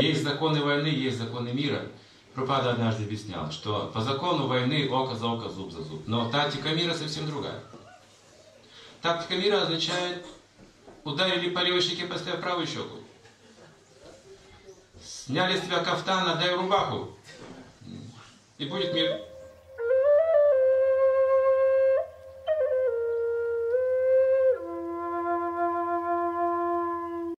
есть законы войны, есть законы мира. Пропада однажды объяснял, что по закону войны око за око, зуб за зуб. Но тактика мира совсем другая. Тактика мира означает ударили по левой щеке, поставив правую щеку. Сняли с тебя кафтан, отдай рубаху. И будет мир.